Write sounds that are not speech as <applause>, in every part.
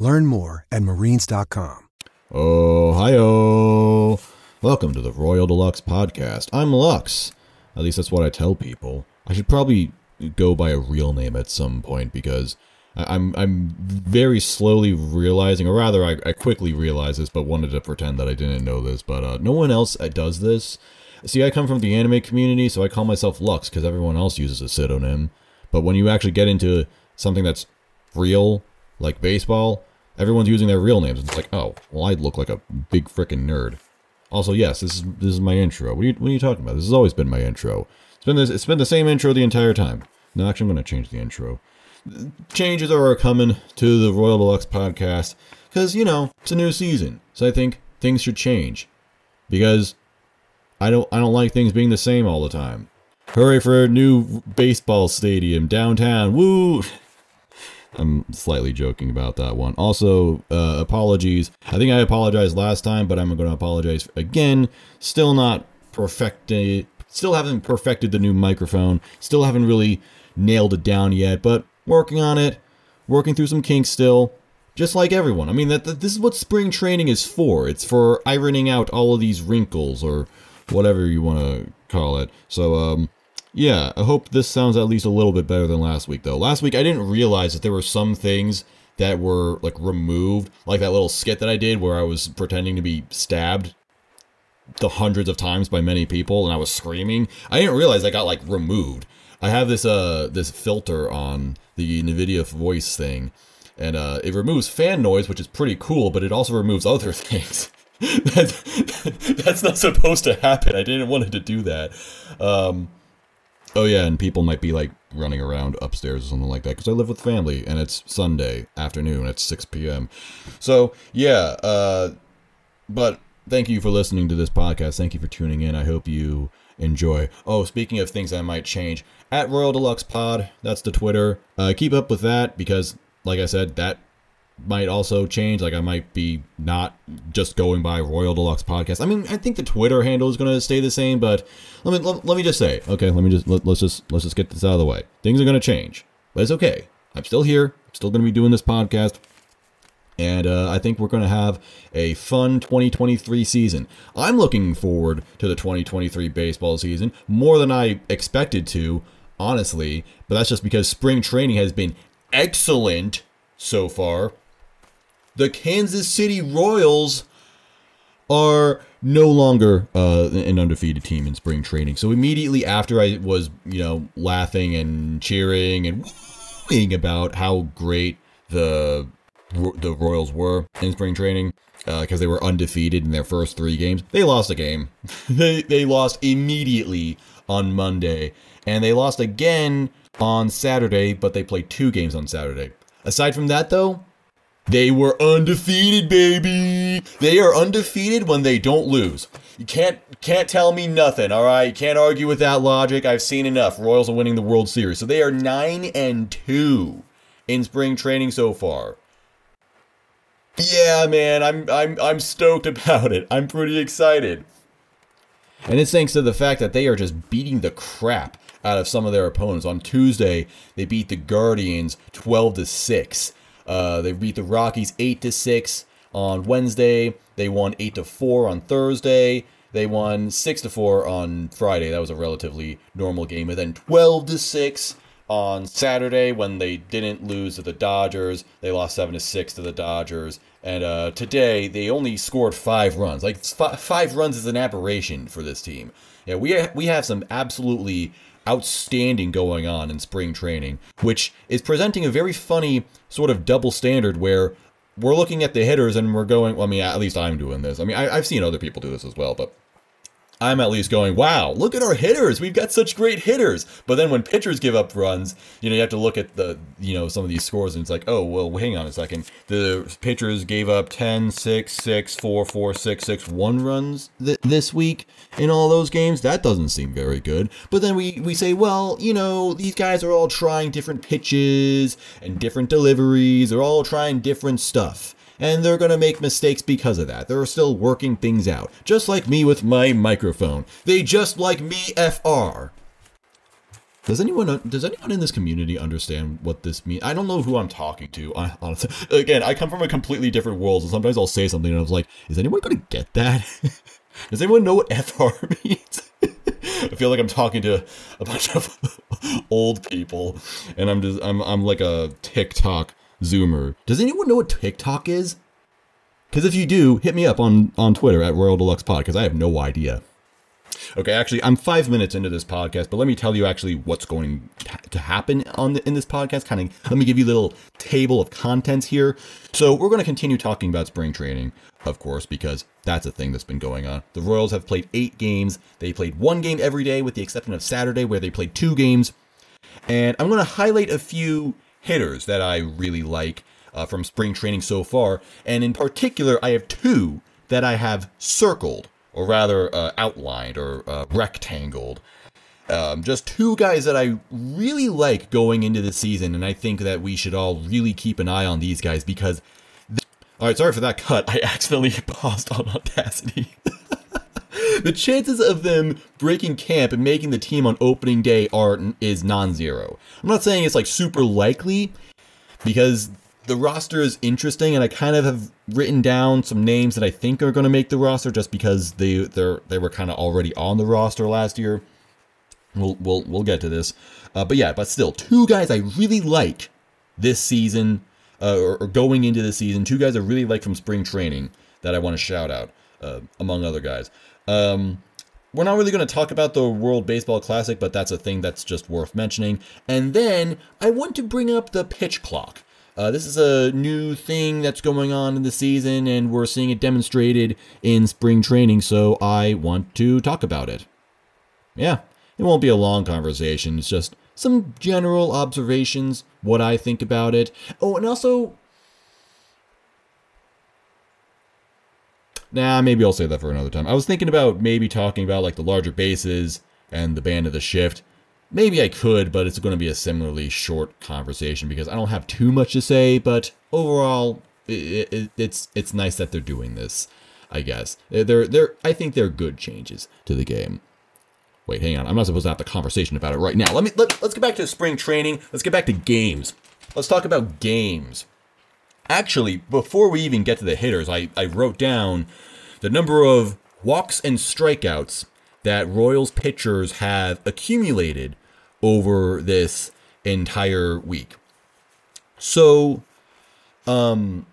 Learn more at marines.com. Oh, hi, Welcome to the Royal de Lux Podcast. I'm Lux. At least that's what I tell people. I should probably go by a real name at some point because I'm I'm very slowly realizing, or rather, I, I quickly realized this, but wanted to pretend that I didn't know this. But uh, no one else uh, does this. See, I come from the anime community, so I call myself Lux because everyone else uses a pseudonym. But when you actually get into something that's real, like baseball, everyone's using their real names. It's like, oh, well, I look like a big freaking nerd. Also, yes, this is this is my intro. What are you what are you talking about? This has always been my intro. It's been this. It's been the same intro the entire time. No, actually, I'm going to change the intro. Changes are coming to the Royal de Lux podcast because you know it's a new season, so I think things should change because I don't I don't like things being the same all the time. Hurry for a new baseball stadium downtown! Woo! I'm slightly joking about that one. Also, uh, apologies. I think I apologized last time, but I'm going to apologize again. Still not perfected. Still haven't perfected the new microphone. Still haven't really nailed it down yet, but working on it. Working through some kinks still. Just like everyone. I mean, that, that this is what spring training is for. It's for ironing out all of these wrinkles or whatever you want to call it. So, um, yeah, I hope this sounds at least a little bit better than last week, though. Last week, I didn't realize that there were some things that were like removed, like that little skit that I did where I was pretending to be stabbed the hundreds of times by many people and I was screaming. I didn't realize I got like removed. I have this uh this filter on the Nvidia voice thing, and uh, it removes fan noise, which is pretty cool, but it also removes other <laughs> things. that's, <laughs> that's not supposed to happen. I didn't want it to do that. Um, Oh yeah, and people might be like running around upstairs or something like that because I live with family and it's Sunday afternoon at 6 p.m. So yeah, uh, but thank you for listening to this podcast. Thank you for tuning in. I hope you enjoy. Oh, speaking of things I might change, at Royal de Lux Pod, that's the Twitter. Uh, keep up with that because, like I said, that might also change. Like I might be not just going by Royal de Lux Podcast. I mean, I think the Twitter handle is going to stay the same, but let me let, let me just say, okay, let me just let, us just let's just get this out of the way. Things are going to change, but it's okay. I'm still here. I'm still going to be doing this podcast. And uh, I think we're going to have a fun 2023 season. I'm looking forward to the 2023 baseball season more than I expected to, honestly. But that's just because spring training has been excellent so far the Kansas City Royals are no longer uh, an undefeated team in spring training. So immediately after I was, you know, laughing and cheering and wooing about how great the the Royals were in spring training because uh, they were undefeated in their first three games, they lost a game. <laughs> they they lost immediately on Monday, and they lost again on Saturday, but they played two games on Saturday. Aside from that, though, they were undefeated, baby. They are undefeated when they don't lose. You can't can't tell me nothing, all right? You can't argue with that logic. I've seen enough. Royals are winning the World Series. So they are 9 and 2 in spring training so far. Yeah, man, I'm I'm I'm stoked <laughs> about it. I'm pretty excited. And it's thanks to the fact that they are just beating the crap out of some of their opponents. On Tuesday, they beat the Guardians 12 to 6. Uh, they beat the Rockies eight to six on Wednesday. They won eight to four on Thursday. They won six to four on Friday. That was a relatively normal game. And then twelve to six on Saturday when they didn't lose to the Dodgers. They lost seven to six to the Dodgers. And uh, today they only scored five runs. Like five runs is an aberration for this team. Yeah, we ha- we have some absolutely outstanding going on in spring training, which is presenting a very funny sort of double standard where we're looking at the hitters and we're going, well, I mean, at least I'm doing this. I mean, I, have seen other people do this as well, but I'm at least going, wow, look at our hitters. We've got such great hitters. But then when pitchers give up runs, you know, you have to look at the, you know, some of these scores and it's like, oh, well, hang on a second. The pitchers gave up 10, 6, 6, 4, 4, 6, 6, 1 runs th- this week in all those games. That doesn't seem very good. But then we, we say, well, you know, these guys are all trying different pitches and different deliveries. They're all trying different stuff and they're going to make mistakes because of that. They're still working things out. Just like me with my microphone. They just like me FR. Does anyone does anyone in this community understand what this means? I don't know who I'm talking to. I, honestly, <laughs> again, I come from a completely different world, so sometimes I'll say something and I was like, "Is anyone going to get that? <laughs> does anyone know what FR <laughs> means?" I feel like I'm talking to a bunch of old people, and I'm just I'm I'm like a TikTok Zoomer. Does anyone know what TikTok is? Because if you do, hit me up on, on Twitter at Royal de Lux Pod, because I have no idea. Okay, actually, I'm five minutes into this podcast, but let me tell you actually what's going to happen on the, in this podcast. Kind of, let me give you a little table of contents here. So we're going to continue talking about spring training, of course, because that's a thing that's been going on. The Royals have played eight games. They played one game every day, with the exception of Saturday, where they played two games. And I'm going to highlight a few hitters that I really like uh, from spring training so far. And in particular, I have two that I have circled, or rather uh, outlined or uh, rectangled. Um, just two guys that I really like going into the season, and I think that we should all really keep an eye on these guys because. All right, sorry for that cut. I <laughs> accidentally <laughs> paused on Audacity. <laughs> <laughs> the chances of them breaking camp and making the team on opening day are is non-zero. I'm not saying it's like super likely because the roster is interesting and I kind of have written down some names that I think are going to make the roster just because they they they were kind of already on the roster last year. We'll we'll we'll get to this. Uh, but yeah, but still two guys I really like this season uh, or, or, going into the season, two guys I really like from spring training that I want to shout out uh, among other guys. Um, we're not really going to talk about the World Baseball Classic, but that's a thing that's just worth mentioning. And then I want to bring up the pitch clock. Uh, this is a new thing that's going on in the season, and we're seeing it demonstrated in spring training, so I want to talk about it. Yeah, it won't be a long conversation, it's just some general observations, what I think about it. Oh, and also Nah, maybe I'll say that for another time. I was thinking about maybe talking about like the larger bases and the band of the shift. Maybe I could, but it's going to be a similarly short conversation because I don't have too much to say. But overall, it, it, it's it's nice that they're doing this. I guess they're they're I think they're good changes to the game. Wait, hang on. I'm not supposed to have the conversation about it right now. Let me let, let's get back to spring training. Let's get back to games. Let's talk about games. Actually, before we even get to the hitters, I, I wrote down the number of walks and strikeouts that Royals pitchers have accumulated over this entire week. So, um,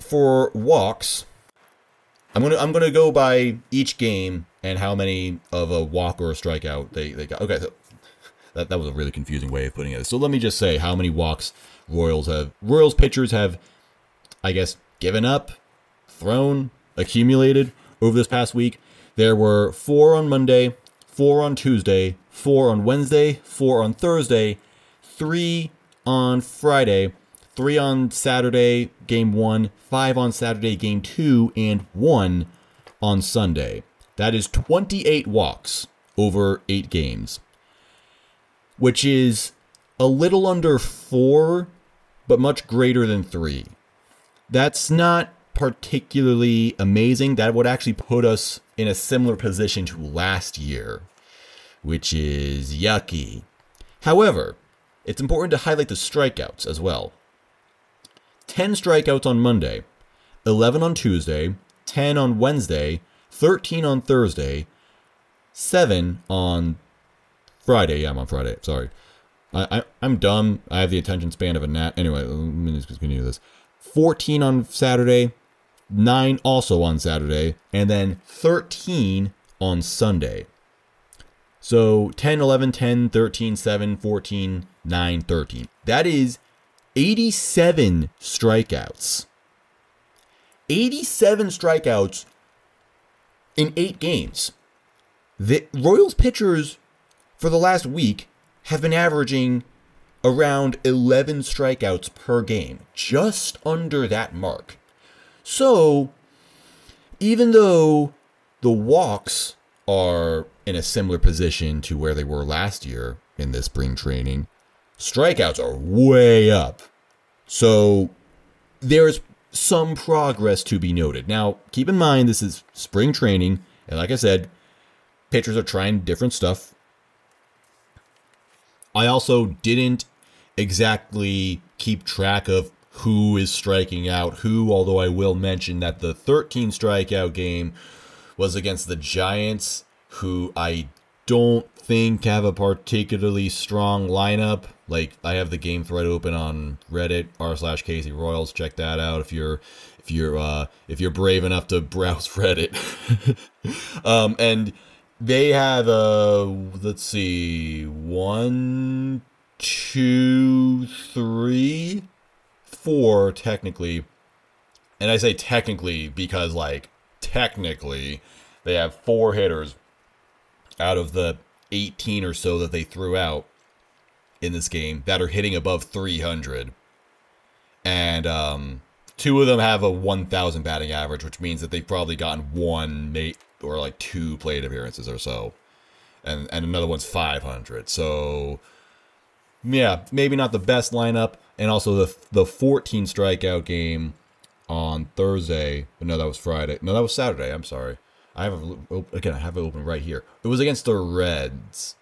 for walks, I'm gonna I'm gonna go by each game and how many of a walk or a strikeout they, they got. Okay, so <laughs> that, that was a really confusing way of putting it. So let me just say how many walks Royals have Royals pitchers have I guess, given up, thrown, accumulated over this past week. There were four on Monday, four on Tuesday, four on Wednesday, four on Thursday, three on Friday, three on Saturday, game one, five on Saturday, game two, and one on Sunday. That is 28 walks over eight games, which is a little under four, but much greater than three. That's not particularly amazing. That would actually put us in a similar position to last year, which is yucky. However, it's important to highlight the strikeouts as well 10 strikeouts on Monday, 11 on Tuesday, 10 on Wednesday, 13 on Thursday, 7 on Friday. Yeah, I'm on Friday. Sorry. I, I, am dumb. I have the attention span of a gnat. Anyway, let me just continue this. 14 on Saturday, 9 also on Saturday, and then 13 on Sunday. So 10, 11, 10, 13, 7, 14, 9, 13. That is 87 strikeouts. 87 strikeouts in eight games. the Royals pitchers for the last week have been averaging around 11 strikeouts per game, just under that mark. So, even though the walks are in a similar position to where they were last year in this spring training, strikeouts are way up. So, there's some progress to be noted. Now, keep in mind this is spring training, and like I said, pitchers are trying different stuff. I also didn't exactly keep track of who is striking out who, although I will mention that the 13 strikeout game was against the Giants, who I don't think have a particularly strong lineup. Like I have the game thread open on Reddit r slash KCRoyals. Check that out if you're if you're uh, if you're brave enough to browse <laughs> Reddit. um, and they have uh let's see one two three four technically. And i say technically because like technically they have four hitters out of the 18 or so that they threw out in this game that are hitting above 300 and um two of them have a 1000 batting average which means that they've probably gotten one mate or like two plate appearances or so, and and another one's 500. So yeah, maybe not the best lineup, and also the the 14 strikeout game on Thursday. No, that was Friday. No, that was Saturday. I'm sorry. I have again. I have it open right here. It was against the Reds,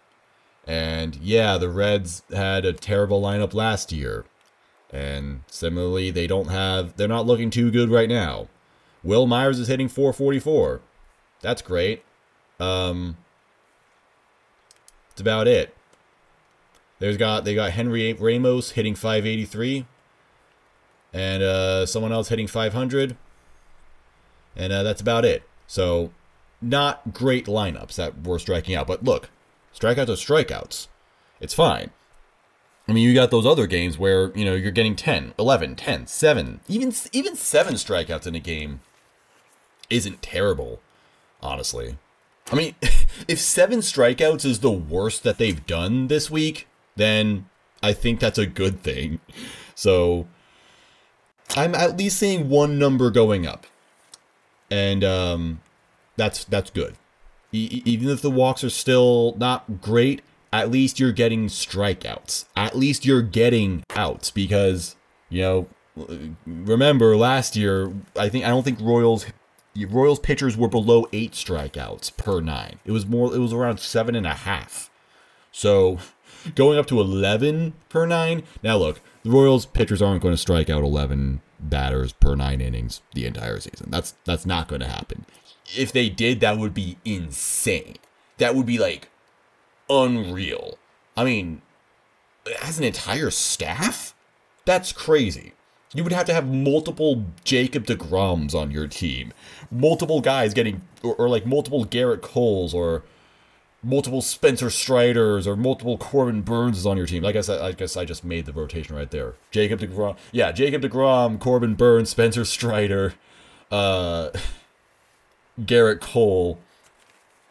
and yeah, the Reds had a terrible lineup last year, and similarly, they don't have. They're not looking too good right now. Wil Myers is hitting 444. That's great. Um, that's about it. There's got they got Henry Ramos hitting 583, and uh, someone else hitting 500, and uh, that's about it. So, not great lineups that were striking out. But look, strikeouts are strikeouts. It's fine. I mean, you got those other games where, you know, you're getting 10, 11, 10, 7, even even 7 strikeouts in a game isn't terrible honestly. I mean, <laughs> if seven strikeouts is the worst that they've done this week, then I think that's a good thing. So I'm at least seeing one number going up, and um, that's that's good. E- even if the walks are still not great, at least you're getting strikeouts. At least you're getting outs because you know. Remember last year, I think I don't think Royals Royals pitchers were below eight strikeouts per nine. It was more. It was around seven and a half. So going up to eleven per nine. Now look, the Royals pitchers aren't going to strike out eleven batters per nine innings the entire season. That's that's not going to happen. If they did, that would be insane. That would be like unreal. I mean, as an entire staff, that's crazy. You would have to have multiple Jacob DeGroms on your team, multiple guys getting, or, or like multiple Gerrit Coles, or multiple Spencer Striders, or multiple Corbin Burnses on your team. I guess I, I guess I just made the rotation right there. Jacob DeGrom, yeah, Jacob DeGrom, Corbin Burnes, Spencer Strider, uh, <laughs> Gerrit Cole.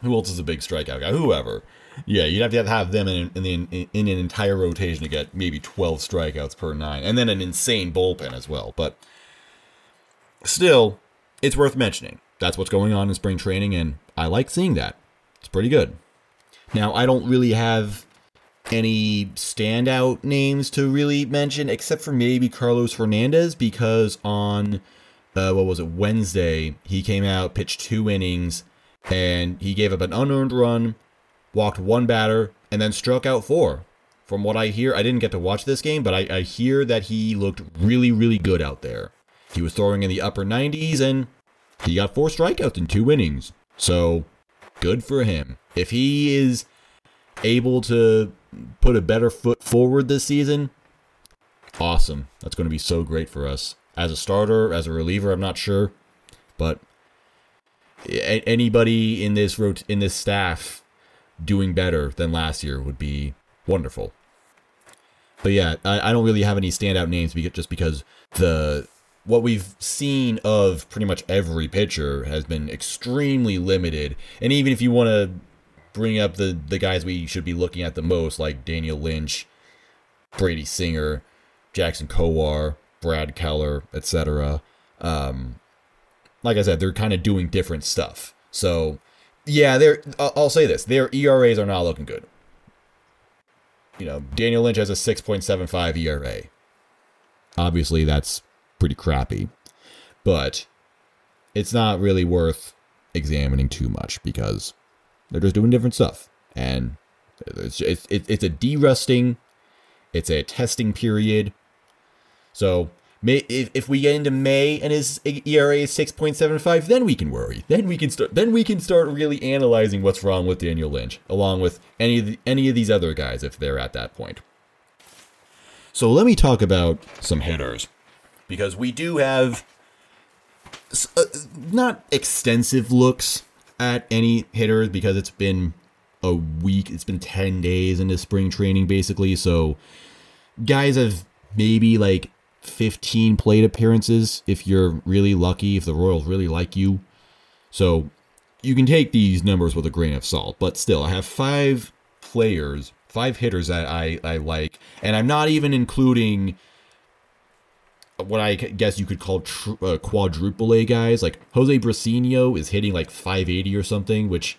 Who else is a big strikeout guy? Whoever yeah, you'd have to have them in, in, in, in an entire rotation to get maybe 12 strikeouts per nine, and then an insane bullpen as well. But still, it's worth mentioning. That's what's going on in spring training, and I like seeing that. It's pretty good. Now, I don't really have any standout names to really mention, except for maybe Carlos Hernandez, because on uh, what was it Wednesday he came out, pitched two innings, and he gave up an unearned run, walked one batter, and then struck out four. From what I hear, I didn't get to watch this game, but I, I hear that he looked really, really good out there. He was throwing in the upper 90s, and he got four strikeouts in two innings. So, good for him. If he is able to put a better foot forward this season, awesome. That's going to be so great for us. As a starter, as a reliever, I'm not sure, but anybody in this in this staff doing better than last year would be wonderful. But yeah, I, I don't really have any standout names just because the what we've seen of pretty much every pitcher has been extremely limited. And even if you want to bring up the the guys we should be looking at the most, like Daniel Lynch, Brady Singer, Jackson Kowar, Brad Keller, etc. Um, like I said, they're kind of doing different stuff. So, yeah, they're. I'll say this: their ERAs are not looking good. You know, Daniel Lynch has a 6.75 ERA. Obviously, that's pretty crappy, but it's not really worth examining too much because they're just doing different stuff, and it's it's, it's a derusting, it's a testing period. So May, if, if we get into May and his ERA is 6.75, then we can worry. Then we can start. Then we can start really analyzing what's wrong with Daniel Lynch, along with any of the, any of these other guys if they're at that point. So let me talk about some hitters, because we do have uh, not extensive looks at any hitters because it's been a week. It's been ten days into spring training basically. So guys have maybe like 15 plate appearances if you're really lucky, if the Royals really like you. So you can take these numbers with a grain of salt, but still, I have five players, five hitters that I, I like, and I'm not even including what I guess you could call tr- uh, quadruple A guys. Like Jose Briceño is hitting like 580 or something, which,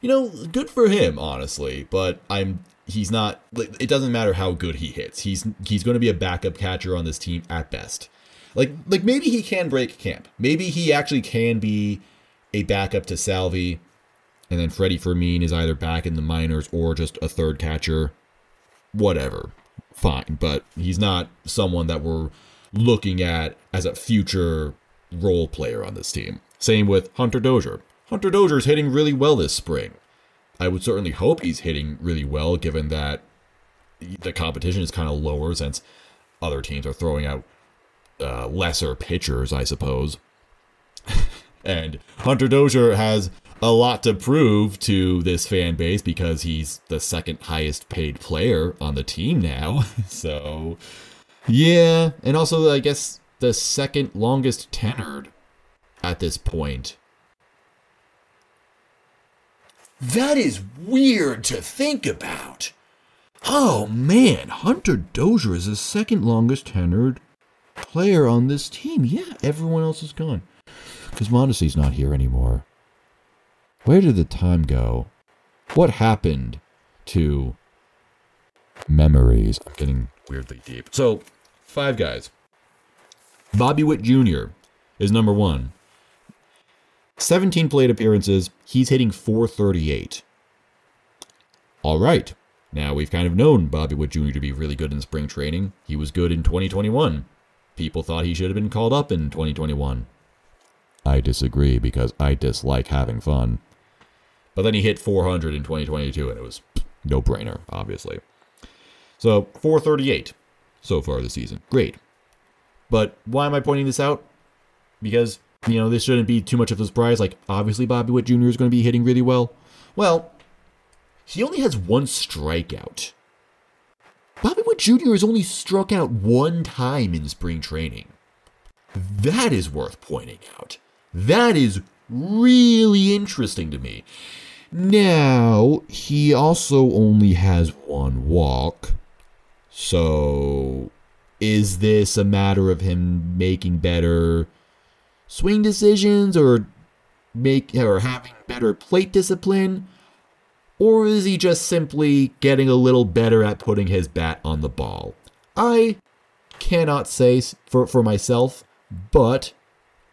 you know, good for him, honestly. But I'm he's not it doesn't matter how good he hits. He's he's going to be a backup catcher on this team at best. Like like maybe he can break camp. Maybe he actually can be a backup to Salvi, and then Freddy Fermin is either back in the minors or just a third catcher. Whatever. Fine, but he's not someone that we're looking at as a future role player on this team. Same with Hunter Dozier. Hunter Dozier's hitting really well this spring. I would certainly hope he's hitting really well, given that the competition is kind of lower since other teams are throwing out uh, lesser pitchers, I suppose. <laughs> and Hunter Dozier has a lot to prove to this fan base because he's the second highest paid player on the team now. <laughs> so, yeah. And also, I guess the second longest tenured at this point. That is weird to think about. Oh man, Hunter Dozier is the second longest tenured player on this team. Yeah, everyone else is gone. Because Mondesi's not here anymore. Where did the time go? What happened to memories? I'm getting weirdly deep. So, five guys. Bobby Witt Jr. is number one. 17 plate appearances. He's hitting 438. All right. Now we've kind of known Bobby Witt Jr. to be really good in spring training. He was good in 2021. People thought he should have been called up in 2021. I disagree because I dislike having fun. But then he hit 400 in 2022 and it was no brainer, obviously. So 438 so far this season. Great. But why am I pointing this out? Because you know, this shouldn't be too much of a surprise. Like, obviously, Bobby Witt Jr. is going to be hitting really well. Well, he only has one strikeout. Bobby Witt Jr. has only struck out one time in spring training. That is worth pointing out. That is really interesting to me. Now, he also only has one walk. So, is this a matter of him making better swing decisions or make or having better plate discipline? Or is he just simply getting a little better at putting his bat on the ball? I cannot say for, for myself, but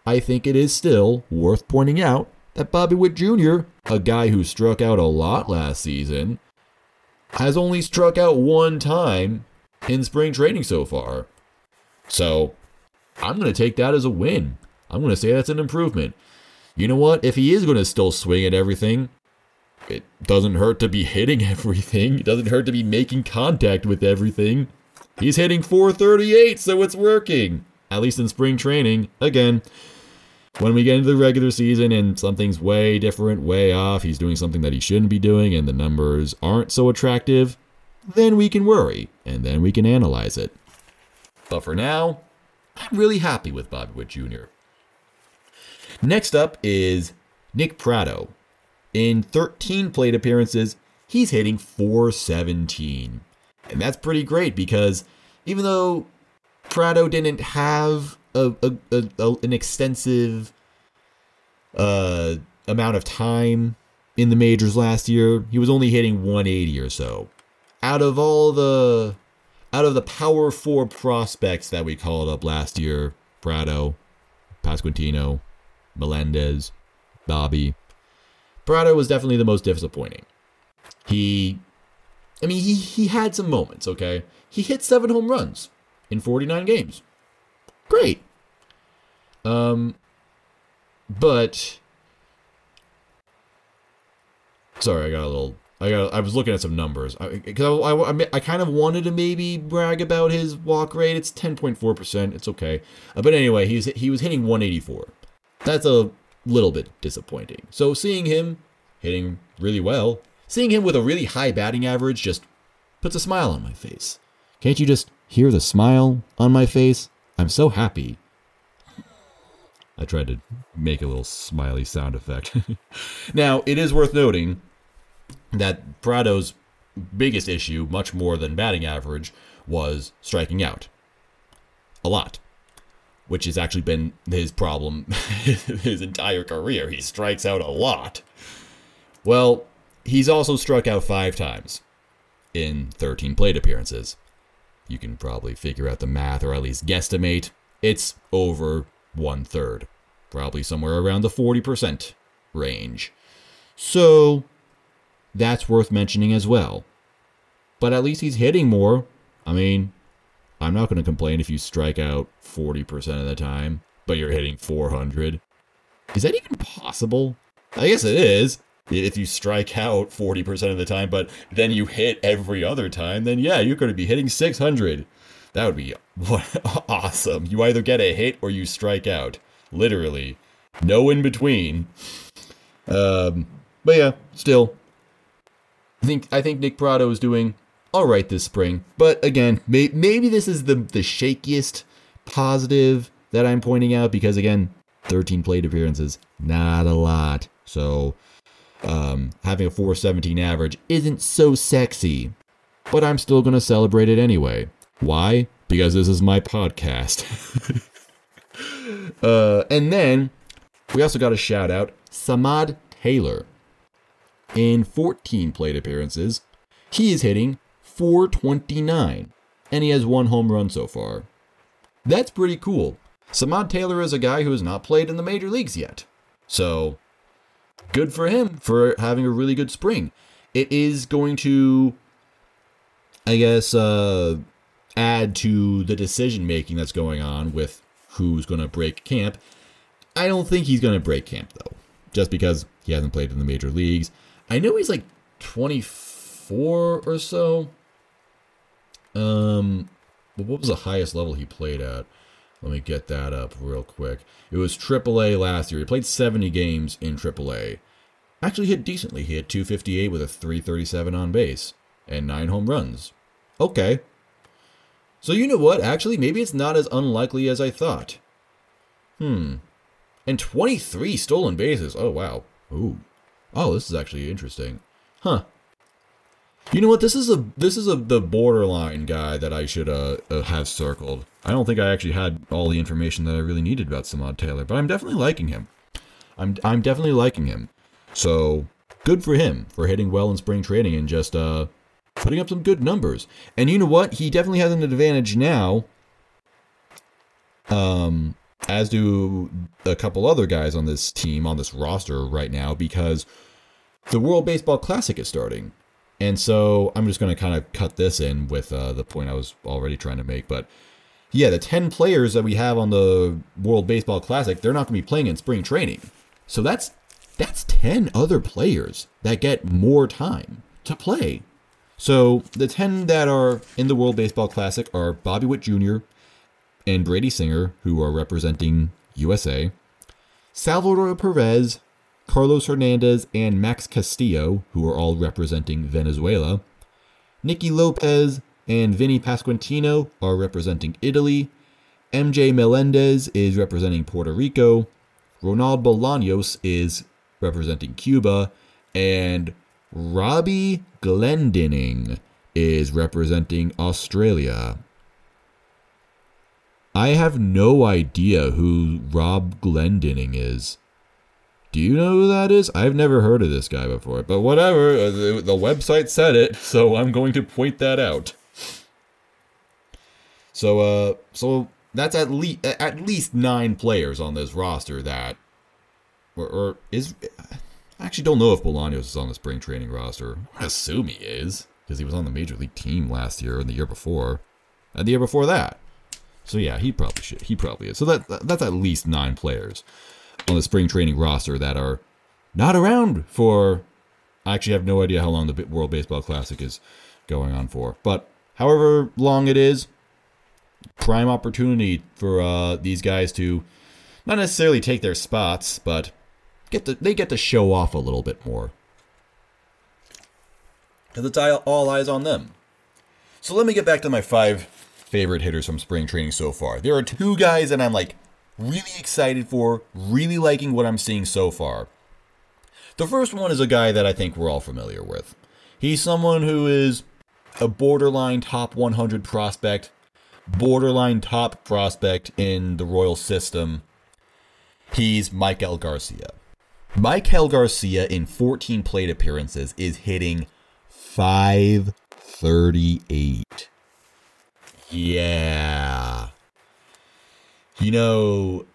I think it is still worth pointing out that Bobby Witt Jr., a guy who struck out a lot last season, has only struck out one time in spring training so far. So I'm going to take that as a win. I'm going to say that's an improvement. You know what? If he is going to still swing at everything, it doesn't hurt to be hitting <laughs> everything. It doesn't hurt to be making contact with everything. He's hitting 438, so it's working. At least in spring training. Again, when we get into the regular season and something's way different, way off, he's doing something that he shouldn't be doing, and the numbers aren't so attractive, then we can worry, and then we can analyze it. But for now, I'm really happy with Bobby Witt Jr. Next up is Nick Pratto. In 13 plate appearances, he's hitting 417. And that's pretty great because even though Pratto didn't have a, a, a, a an extensive uh, amount of time in the majors last year, he was only hitting 180 or so. Out of all the out of the power four prospects that we called up last year, Pratto, Pasquantino, Melendez, Bobby, Pratto was definitely the most disappointing. He, I mean, he, he had some moments, okay? He hit seven home runs in 49 games. Great. Um, but, sorry, I got a little I got. I was looking at some numbers because I, I, I, I, kind of wanted to maybe brag about his walk rate. It's ten point four percent. It's okay, uh, but anyway, he's he was hitting one eighty four. That's a little bit disappointing. So seeing him hitting really well, seeing him with a really high batting average, just puts a smile on my face. Can't you just hear the smile on my face? I'm so happy. I tried to make a little smiley sound effect. <laughs> now, it is worth noting that Pratto's biggest issue, much more than batting average, was striking out. A lot. Which has actually been his problem <laughs> his entire career. He strikes out a lot. Well, he's also struck out five times in 13 plate appearances. You can probably figure out the math or at least guesstimate. It's over one third, probably somewhere around the 40% range. So, that's worth mentioning as well. But at least he's hitting more. I mean, I'm not going to complain if you strike out 40% of the time, but you're hitting 400. Is that even possible? I guess it is. If you strike out 40% of the time, but then you hit every other time, then yeah, you're going to be hitting 600. That would be <laughs> awesome. You either get a hit or you strike out. Literally. No in between. Um, but yeah, still, I think I think Nick Pratto is doing all right this spring, but again, may, maybe this is the the shakiest positive that I'm pointing out because again, 13 plate appearances, not a lot. So um, having a 417 average isn't so sexy, but I'm still gonna celebrate it anyway. Why? Because this is my podcast. <laughs> uh, and then we also got a shout out Samad Taylor in 14 plate appearances. He is hitting 429, and he has one home run so far. That's pretty cool. Samad Taylor is a guy who has not played in the major leagues yet. So, good for him for having a really good spring. It is going to, I guess, uh, add to the decision making that's going on with who's going to break camp. I don't think he's going to break camp, though, just because he hasn't played in the major leagues. I know he's like 24 or so. Um, but what was the highest level he played at? Let me get that up real quick. It was AAA last year. He played 70 games in AAA. Actually hit decently. He hit 258 with a 337 on base and 9 home runs. Okay. So you know what? Actually, maybe it's not as unlikely as I thought. Hmm. And 23 stolen bases. Oh, wow. Ooh. Oh, this is actually interesting. Huh. You know what? This is a this is a the borderline guy that I should uh, uh, have circled. I don't think I actually had all the information that I really needed about Samad Taylor, but I'm definitely liking him. I'm I'm definitely liking him. So good for him for hitting well in spring training and just uh putting up some good numbers. And you know what? He definitely has an advantage now. Um, as do a couple other guys on this team on this roster right now because the World Baseball Classic is starting. And so I'm just going to kind of cut this in with uh, the point I was already trying to make. But yeah, the 10 players that we have on the World Baseball Classic, they're not going to be playing in spring training. So that's that's 10 other players that get more time to play. So the 10 that are in the World Baseball Classic are Bobby Witt Jr. and Brady Singer, who are representing USA, Salvador Perez, Carlos Hernandez and Max Castillo, who are all representing Venezuela. Nicky Lopez and Vinny Pasquantino are representing Italy. MJ Melendez is representing Puerto Rico. Ronald Bolaños is representing Cuba. and Robbie Glendinning is representing Australia. I have no idea who Rob Glendinning is. Do you know who that is? I've never heard of this guy before, but whatever. uh, The, the website said it, so I'm going to point that out. So, uh, so that's at least at least nine players on this roster that, or, or is. I actually don't know if Bolaños is on the spring training roster. I assume he is because he was on the major league team last year and the year before, and the year before that. So yeah, he probably should. He probably is. So that that's at least nine players on the spring training roster that are not around for. I actually have no idea how long the World Baseball Classic is going on for, but however long it is, prime opportunity for uh, these guys to not necessarily take their spots, but get to they get to show off a little bit more. Because it's all- eyes on them. So let me get back to my five favorite hitters from spring training so far. There are two guys that I'm like really excited for, really liking what I'm seeing so far. The first one is a guy that I think we're all familiar with. He's someone who is a borderline top 100 prospect, borderline top prospect in the Royal system. He's Maikel Garcia. Maikel Garcia in 14 plate appearances is hitting 538. Yeah. You know,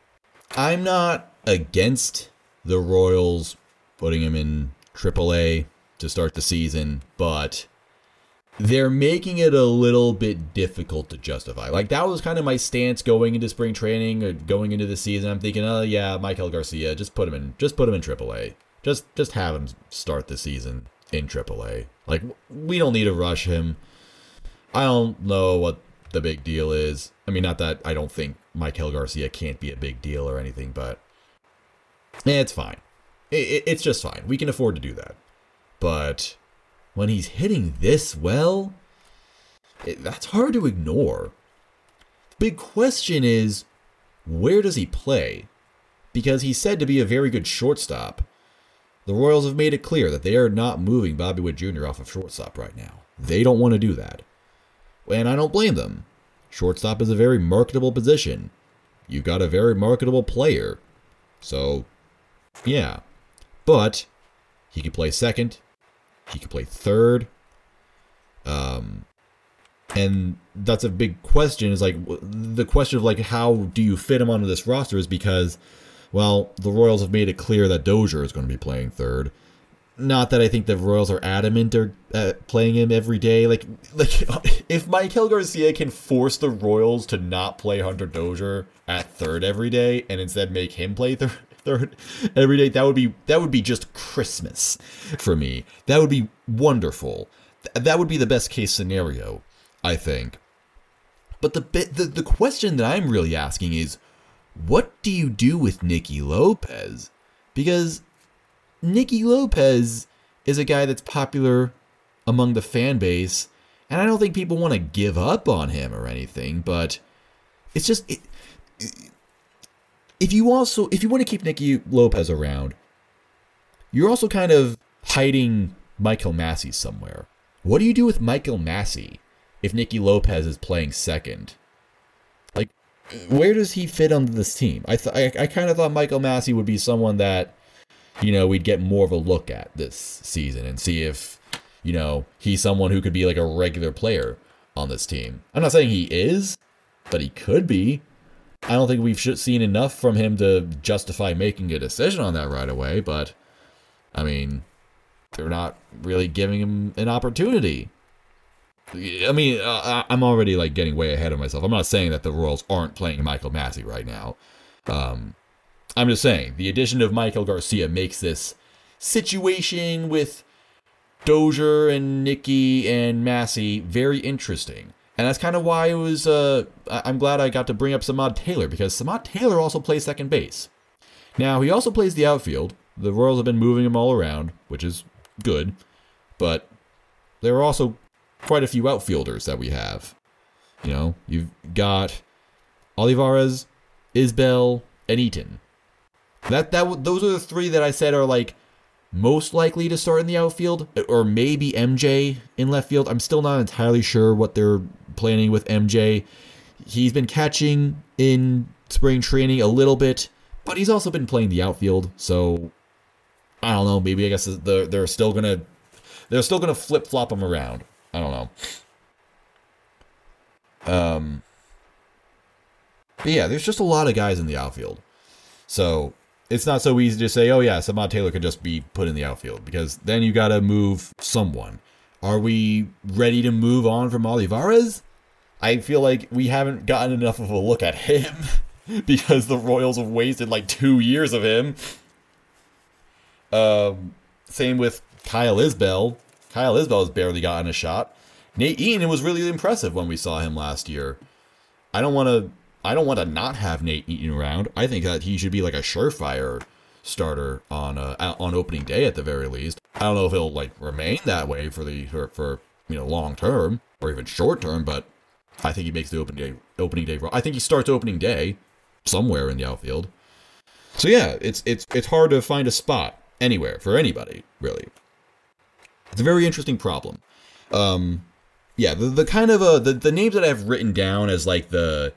I'm not against the Royals putting him in AAA to start the season, but they're making it a little bit difficult to justify. Like that was kind of my stance going into spring training or going into the season. I'm thinking, oh yeah, Maikel Garcia, just put him in, just put him in AAA. Just just have him start the season in AAA. Like we don't need to rush him. I don't know what the big deal is. I mean, not that I don't think Maikel Garcia can't be a big deal or anything, but eh, it's fine. It, it, it's just fine. We can afford to do that. But when he's hitting this well, it, that's hard to ignore. The big question is where does he play? Because he's said to be a very good shortstop. The Royals have made it clear that they are not moving Bobby Witt Jr. off of shortstop right now. They don't want to do that. And I don't blame them. Shortstop is a very marketable position. You've got a very marketable player. So, yeah. But he could play second. He could play third. Um, and that's a big question. Is like the question of like how do you fit him onto this roster is because, well, the Royals have made it clear that Dozier is going to be playing third. Not that I think the Royals are adamant or uh, playing him every day. Like, like <laughs> if Maikel Garcia can force the Royals to not play Hunter Dozier at third every day and instead make him play third, <laughs> third every day, that would be that would be just Christmas for me. That would be wonderful. Th- That would be the best case scenario, I think. But the bit the, the question that I'm really asking is, what do you do with Nicky Lopez? Because Nicky Lopez is a guy that's popular among the fan base, and I don't think people want to give up on him or anything, but it's just it, if you also if you want to keep Nicky Lopez around, you're also kind of hiding Michael Massey somewhere. What do you do with Michael Massey if Nicky Lopez is playing second? Like, where does he fit onto this team? I th- I, I kind of thought Michael Massey would be someone that you know, we'd get more of a look at this season and see if, you know, he's someone who could be like a regular player on this team. I'm not saying he is, but he could be. I don't think we've seen enough from him to justify making a decision on that right away, but I mean, they're not really giving him an opportunity. I mean, uh, I'm already like getting way ahead of myself. I'm not saying that the Royals aren't playing Michael Massey right now. Um, I'm just saying the addition of Maikel Garcia makes this situation with Dozier and Nicky and Massey very interesting. And that's kind of why it was. Uh, I'm glad I got to bring up Samad Taylor because Samad Taylor also plays second base. Now he also plays the outfield. The Royals have been moving him all around, which is good. But there are also quite a few outfielders that we have. You know, you've got Olivares, Isbel, and Eaton. That that those are the three that I said are like most likely to start in the outfield, or maybe MJ in left field. I'm still not entirely sure what they're planning with MJ. He's been catching in spring training a little bit, but he's also been playing the outfield. So I don't know. Maybe I guess they're, they're still gonna they're still gonna flip flop him around. I don't know. Um. But yeah, there's just a lot of guys in the outfield. So it's not so easy to say, oh yeah, Samad Taylor could just be put in the outfield because then you got to move someone. Are we ready to move on from Olivares? I feel like we haven't gotten enough of a look at him <laughs> because the Royals have wasted like two years of him. Um, same with Kyle Isbel. Kyle Isbel has barely gotten a shot. Nate Eaton was really impressive when we saw him last year. I don't want to. I don't want to not have Nate Eaton around. I think that he should be like a surefire starter on uh, on opening day at the very least. I don't know if he'll like remain that way for the for, for you know long term or even short term, but I think he makes the opening day opening day. I think he starts opening day somewhere in the outfield. So yeah, it's it's it's hard to find a spot anywhere for anybody really. It's a very interesting problem. Um, yeah, the, the kind of uh, the the names that I've written down as like the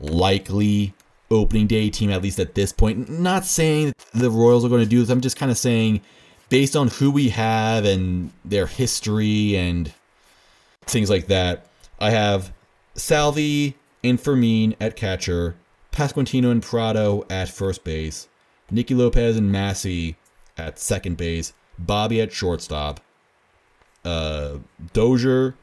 likely opening day team, at least at this point. Not saying the Royals are going to do this. I'm just kind of saying, based on who we have and their history and things like that, I have Salvi and Fermin at catcher, Pasquantino and Pratto at first base, Nicky Lopez and Massey at second base, Bobby at shortstop, uh, Dozier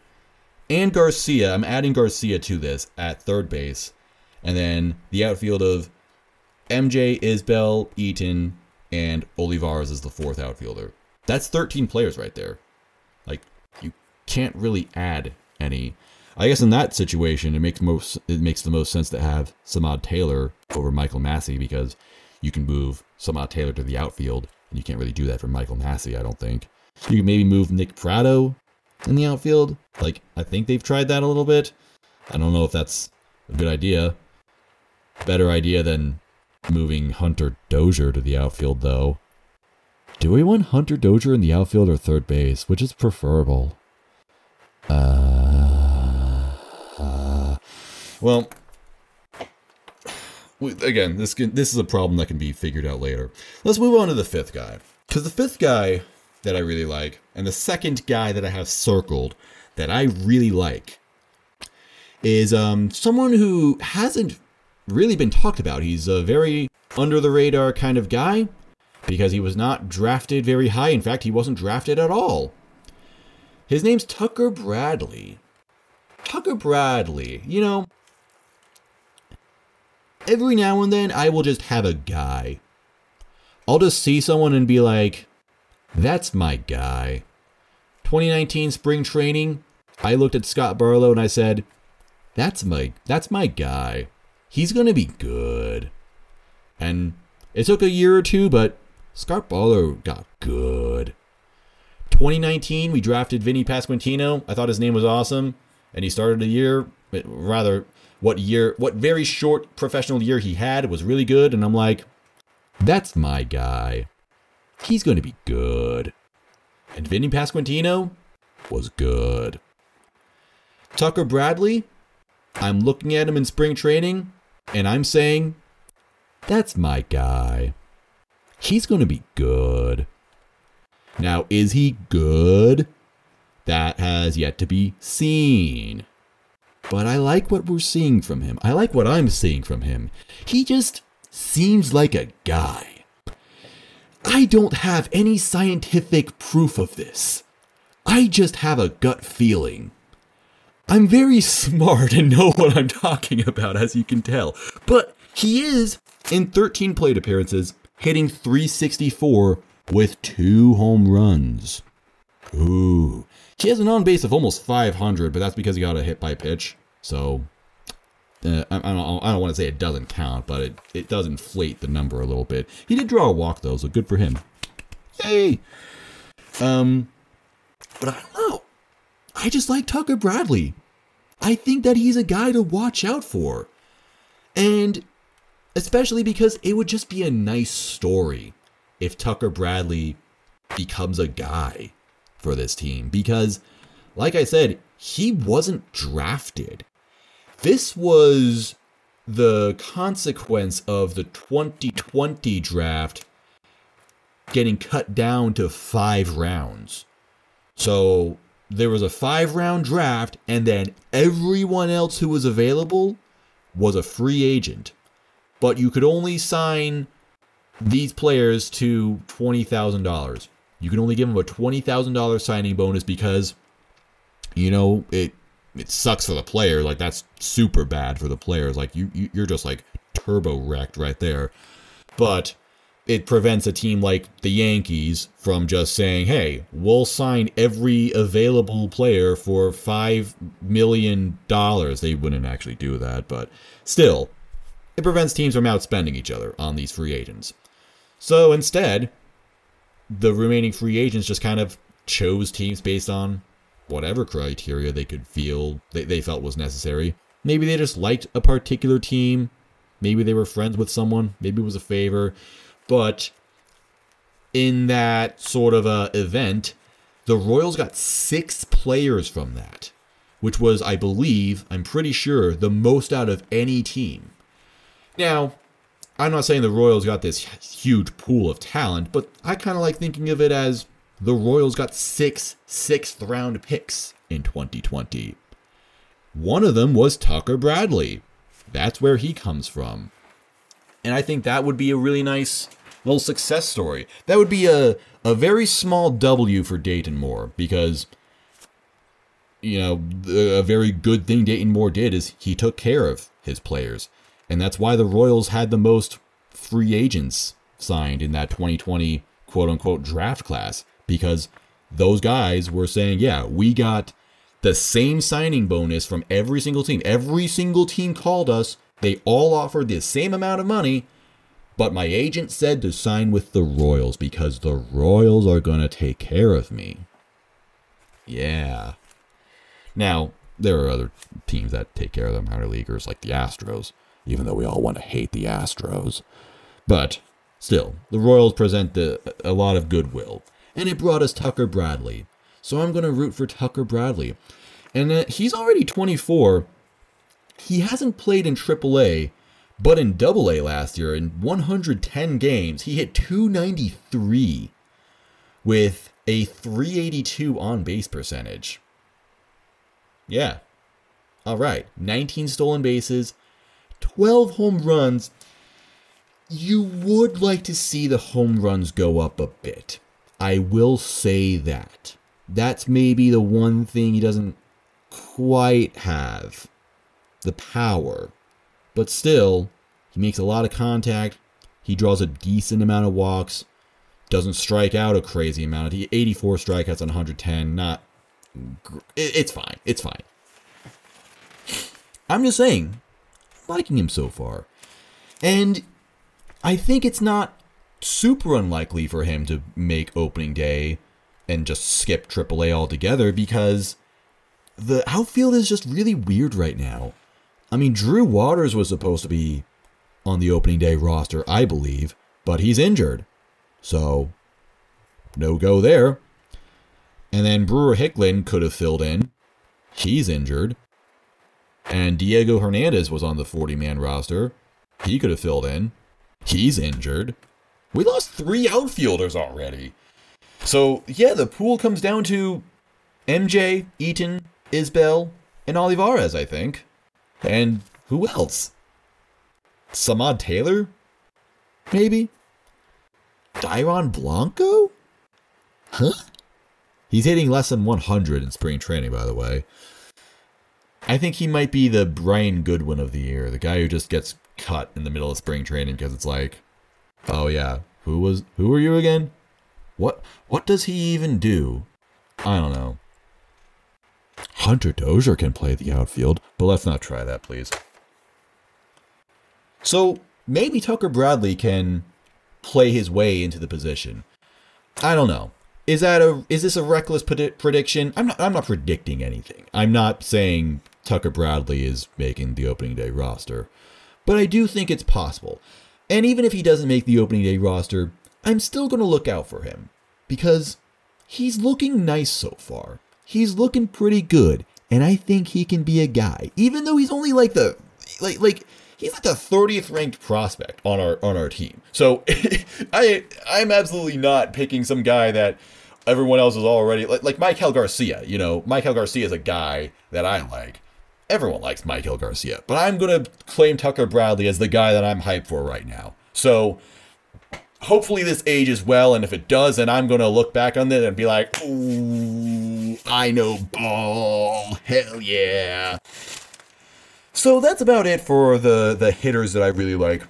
and Garcia. I'm adding Garcia to this at third base, and then the outfield of MJ, Isbel, Eaton, and Olivares is the fourth outfielder. That's 13 players right there. Like you can't really add any. I guess in that situation, it makes most it makes the most sense to have Samad Taylor over Michael Massey because you can move Samad Taylor to the outfield, and you can't really do that for Michael Massey. I don't think you can maybe move Nick Pratto in the outfield. Like I think they've tried that a little bit. I don't know if that's a good idea. Better idea than moving Hunter Dozier to the outfield, though. Do we want Hunter Dozier in the outfield or third base? Which is preferable? Uh, uh well, again, this can, this is a problem that can be figured out later. Let's move on to the fifth guy, because the fifth guy that I really like, and the second guy that I have circled that I really like, is um, someone who hasn't really been talked about. He's a very under the radar kind of guy because he was not drafted very high. In fact, he wasn't drafted at all. His name's Tucker Bradley. Tucker Bradley, you know, every now and then I will just have a guy. I'll just see someone and be like, that's my guy. 2019 spring training, I looked at Scott Barlow and I said, that's my that's my guy. He's going to be good. And it took a year or two, but Scott Barlow got good. 2019, we drafted Vinny Pasquantino. I thought his name was awesome, and he started a year rather what year, what very short professional year he had was really good, and I'm like, that's my guy. He's going to be good. And Vinny Pasquantino was good. Tucker Bradley, I'm looking at him in spring training, and I'm saying, that's my guy. He's going to be good. Now, is he good? That has yet to be seen. But I like what we're seeing from him. I like what I'm seeing from him. He just seems like a guy. I don't have any scientific proof of this. I just have a gut feeling. I'm very smart and know what I'm talking about, as you can tell. But he is, in 13 plate appearances, hitting 364 with two home runs. Ooh. He has an on base of almost 500, but that's because he got a hit by pitch. So uh, I, I, don't, I don't want to say it doesn't count, but it, it does inflate the number a little bit. He did draw a walk, though, so good for him. Yay! Um, but I don't know. I just like Tucker Bradley. I think that he's a guy to watch out for. And especially because it would just be a nice story if Tucker Bradley becomes a guy for this team because, like I said, he wasn't drafted. This was the consequence of the 2020 draft getting cut down to five rounds. So there was a five round draft, and then everyone else who was available was a free agent. But you could only sign these players to $20,000. You can only give them a $20,000 signing bonus because, you know, it it sucks for the player. Like that's super bad for the players. Like you, you you're just like turbo wrecked right there. But it prevents a team like the Yankees from just saying, "Hey, we'll sign every available player for 5 million dollars." They wouldn't actually do that, but still, it prevents teams from outspending each other on these free agents. So instead, the remaining free agents just kind of chose teams based on whatever criteria they could feel they, they felt was necessary. Maybe they just liked a particular team. Maybe they were friends with someone. Maybe it was a favor. But in that sort of a event, the Royals got six players from that, which was, I believe, I'm pretty sure, the most out of any team. Now, I'm not saying the Royals got this huge pool of talent, but I kind of like thinking of it as the Royals got six sixth round picks in 2020. One of them was Tucker Bradley. That's where he comes from. And I think that would be a really nice little success story. That would be a, a very small W for Dayton Moore because, you know, a very good thing Dayton Moore did is he took care of his players. And that's why the Royals had the most free agents signed in that 2020 quote unquote draft class because those guys were saying, yeah, we got the same signing bonus from every single team. Every single team called us. They all offered the same amount of money, but my agent said to sign with the Royals because the Royals are going to take care of me. Yeah. Now, there are other teams that take care of the minor leaguers, like the Astros, even though we all want to hate the Astros. But still, the Royals present the, a lot of goodwill and it brought us Tucker Bradley. So I'm going to root for Tucker Bradley. And uh, he's already 24. He hasn't played in AAA, but in Double A last year, in 110 games, he hit 293 with a 382 on base percentage. Yeah. All right. 19 stolen bases, 12 home runs. You would like to see the home runs go up a bit. I will say that. That's maybe the one thing he doesn't quite have the power. But still, he makes a lot of contact. He draws a decent amount of walks. Doesn't strike out a crazy amount. He 84 strikeouts on 110. Not. It's fine. It's fine. I'm just saying, liking him so far. And I think it's not super unlikely for him to make opening day and just skip AAA altogether because the outfield is just really weird right now. I mean, Drew Waters was supposed to be on the opening day roster, I believe, but he's injured. So, no go there. And then Brewer Hicklin could have filled in. He's injured. And Diego Hernandez was on the 40 man roster. He could have filled in. He's injured. We lost three outfielders already. So, yeah, the pool comes down to MJ, Eaton, Isbel, and Olivares, I think. And who else? Samad Taylor? Maybe? Dairon Blanco? Huh? He's hitting less than 100 in spring training, by the way. I think he might be the Brian Goodwin of the year, the guy who just gets cut in the middle of spring training because it's like, Oh yeah, who was who are you again? What what does he even do? I don't know. Hunter Dozier can play the outfield, but let's not try that, please. So maybe Tucker Bradley can play his way into the position. I don't know. Is that a is this a reckless predi- prediction? I'm not I'm not predicting anything. I'm not saying Tucker Bradley is making the opening day roster, but I do think it's possible. And even if he doesn't make the opening day roster, I'm still going to look out for him because he's looking nice so far. He's looking pretty good, and I think he can be a guy, even though he's only like the like like he's like the 30th ranked prospect on our on our team. So <laughs> I I'm absolutely not picking some guy that everyone else is already like like Maikel Garcia. You know, Maikel Garcia is a guy that I like. Everyone likes Maikel Garcia, but I'm gonna claim Tucker Bradley as the guy that I'm hyped for right now. So hopefully this ages well, and if it does, then I'm gonna look back on it and be like, "Ooh, I know ball, hell yeah." So that's about it for the the hitters that I really like.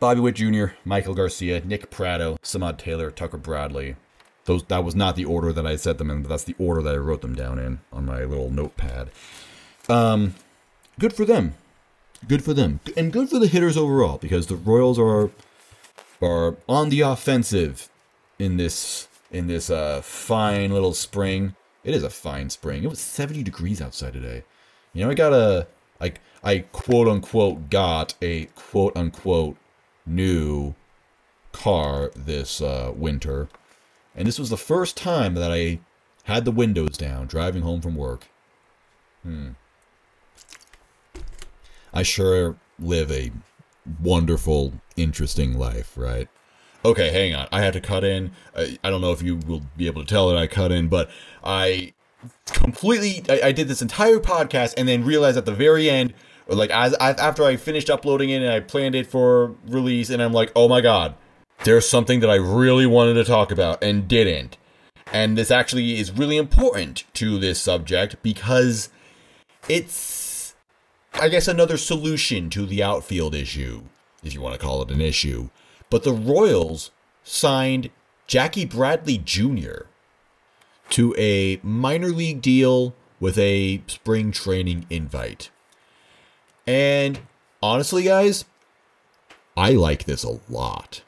Bobby Witt Jr., Maikel Garcia, Nick Pratto, Samad Taylor, Tucker Bradley. Those that was not the order that I said them in, but that's the order that I wrote them down in on my little notepad. Um, good for them. Good for them, and good for the hitters overall because the Royals are are on the offensive in this in this uh fine little spring. It is a fine spring. It was 70 degrees outside today. You know, I got a like I quote unquote got a quote unquote new car this uh, winter, and this was the first time that I had the windows down driving home from work. Hmm. I sure live a wonderful, interesting life, right? Okay, hang on. I had to cut in. I, I don't know if you will be able to tell that I cut in, but I completely I, I, did this entire podcast and then realized at the very end like as I, after i finished uploading it and i planned it for release and i'm like oh my god there's something that i really wanted to talk about and didn't and this actually is really important to this subject because it's i guess another solution to the outfield issue if you want to call it an issue but the royals signed jackie bradley jr to a minor league deal with a spring training invite. And honestly, guys, I like this a lot.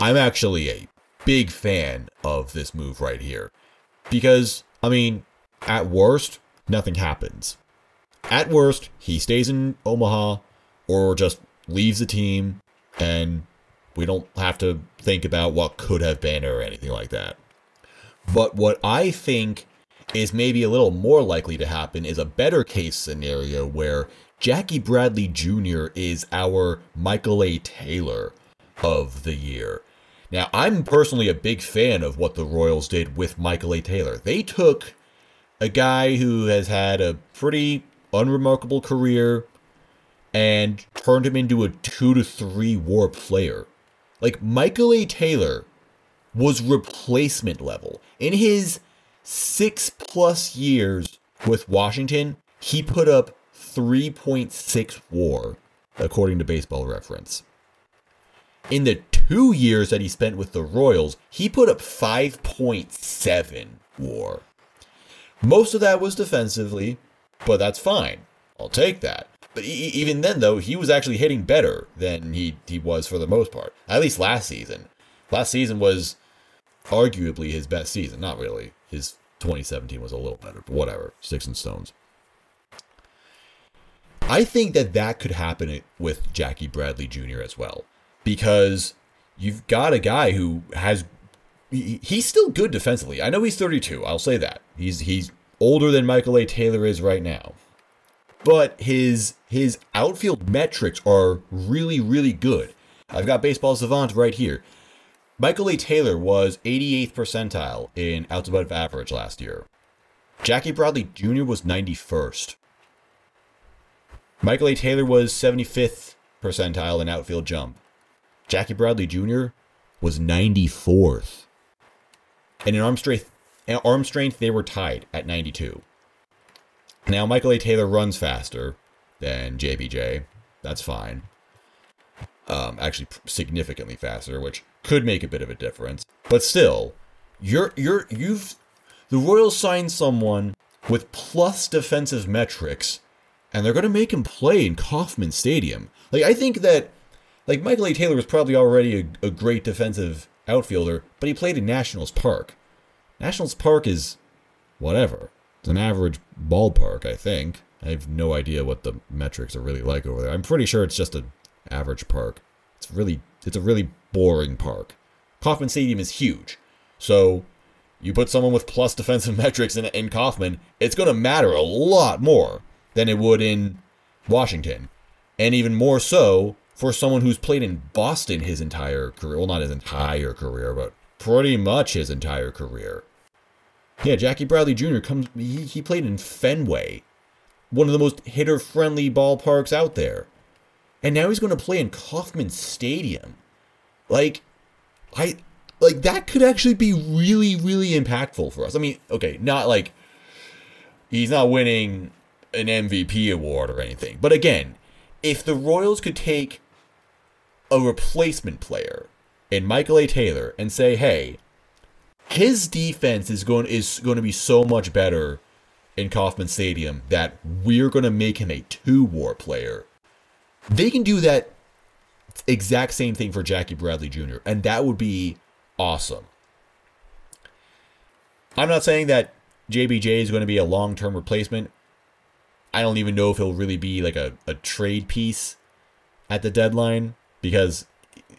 I'm actually a big fan of this move right here. Because, I mean, at worst, nothing happens. At worst, he stays in Omaha or just leaves the team and we don't have to think about what could have been or anything like that. But what I think is maybe a little more likely to happen is a better case scenario where Jackie Bradley Jr. is our Michael A. Taylor of the year. Now, I'm personally a big fan of what the Royals did with Michael A. Taylor. They took a guy who has had a pretty unremarkable career and turned him into a two to three war player. Like, Michael A. Taylor was replacement level. In his six plus years with Washington, he put up 3.6 war, according to baseball reference. In the two years that he spent with the Royals, he put up 5.7 war. Most of that was defensively, but that's fine. I'll take that. But even then, though, he was actually hitting better than he, he was for the most part. At least last season. Last season was arguably his best season. Not really. His 2017 was a little better, but whatever. Sticks and stones. I think that that could happen with Jackie Bradley Jr. as well, because you've got a guy who has he's still good defensively. I know he's 32. I'll say that he's he's older than Michael A. Taylor is right now, but his his outfield metrics are really really good. I've got Baseball Savant right here. Michael A. Taylor was 88th percentile in outs above average last year. Jackie Bradley Jr. was 91st. Michael A. Taylor was 75th percentile in outfield jump. Jackie Bradley Jr. was 94th. And in arm strength, arm strength, they were tied at 92. Now, Michael A. Taylor runs faster than JBJ. That's fine. Um, actually, significantly faster, which could make a bit of a difference. But still, you're you're you've the Royals signed someone with plus defensive metrics, and they're going to make him play in Kauffman Stadium. Like I think that, like Michael A. Taylor was probably already a, a great defensive outfielder, but he played in Nationals Park. Nationals Park is whatever. It's an average ballpark, I think. I have no idea what the metrics are really like over there. I'm pretty sure it's just an average park. It's really it's a really boring park. Kauffman Stadium is huge. So you put someone with plus defensive <laughs> metrics in, in Kauffman, it's going to matter a lot more than it would in Washington. And even more so for someone who's played in Boston his entire career. Well, not his entire career, but pretty much his entire career. Yeah, Jackie Bradley Jr. comes. He, he played in Fenway, one of the most hitter friendly ballparks out there. And now he's going to play in Kauffman Stadium. Like, I. Like, that could actually be really, really impactful for us. I mean, okay, not like. He's not winning an MVP award or anything. But again, if the Royals could take a replacement player in Michael A. Taylor and say, hey, his defense is going is going to be so much better in Kauffman Stadium that we're going to make him a two war player. They can do that exact same thing for Jackie Bradley Jr. and that would be awesome. I'm not saying that JBJ is going to be a long-term replacement. I don't even know if he'll really be like a, a trade piece at the deadline because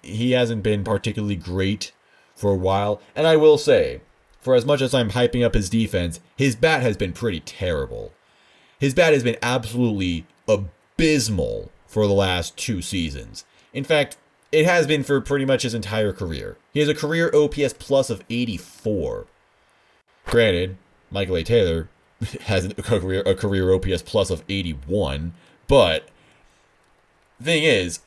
he hasn't been particularly great for a while. And I will say, for as much as I'm hyping up his defense, his bat has been pretty terrible. His bat has been absolutely abysmal for the last two seasons. In fact, it has been for pretty much his entire career. He has a career OPS plus of 84. Granted, Michael A. Taylor <laughs> has a career a career OPS plus of 81, but thing is,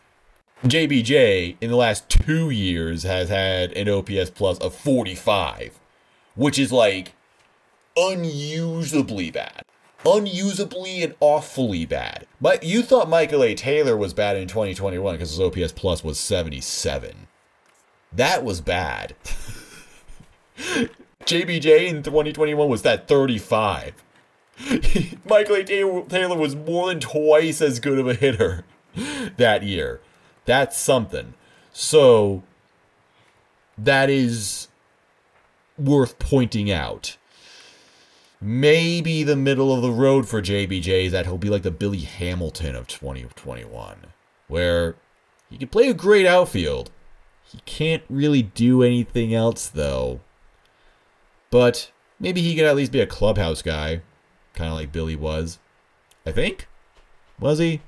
JBJ in the last two years has had an OPS plus of 45, which is like unusably bad. Unusably and awfully bad. But you thought Michael A. Taylor was bad in 2021 because his OPS plus was 77. That was bad. <laughs> JBJ in 2021 was that 35. <laughs> Michael A. Taylor was more than twice as good of a hitter that year. That's something. So that is worth pointing out. Maybe the middle of the road for JBJ is that he'll be like the Billy Hamilton of 2021, where he can play a great outfield. He can't really do anything else, though. But maybe he could at least be a clubhouse guy, kind of like Billy was. I think. Was he?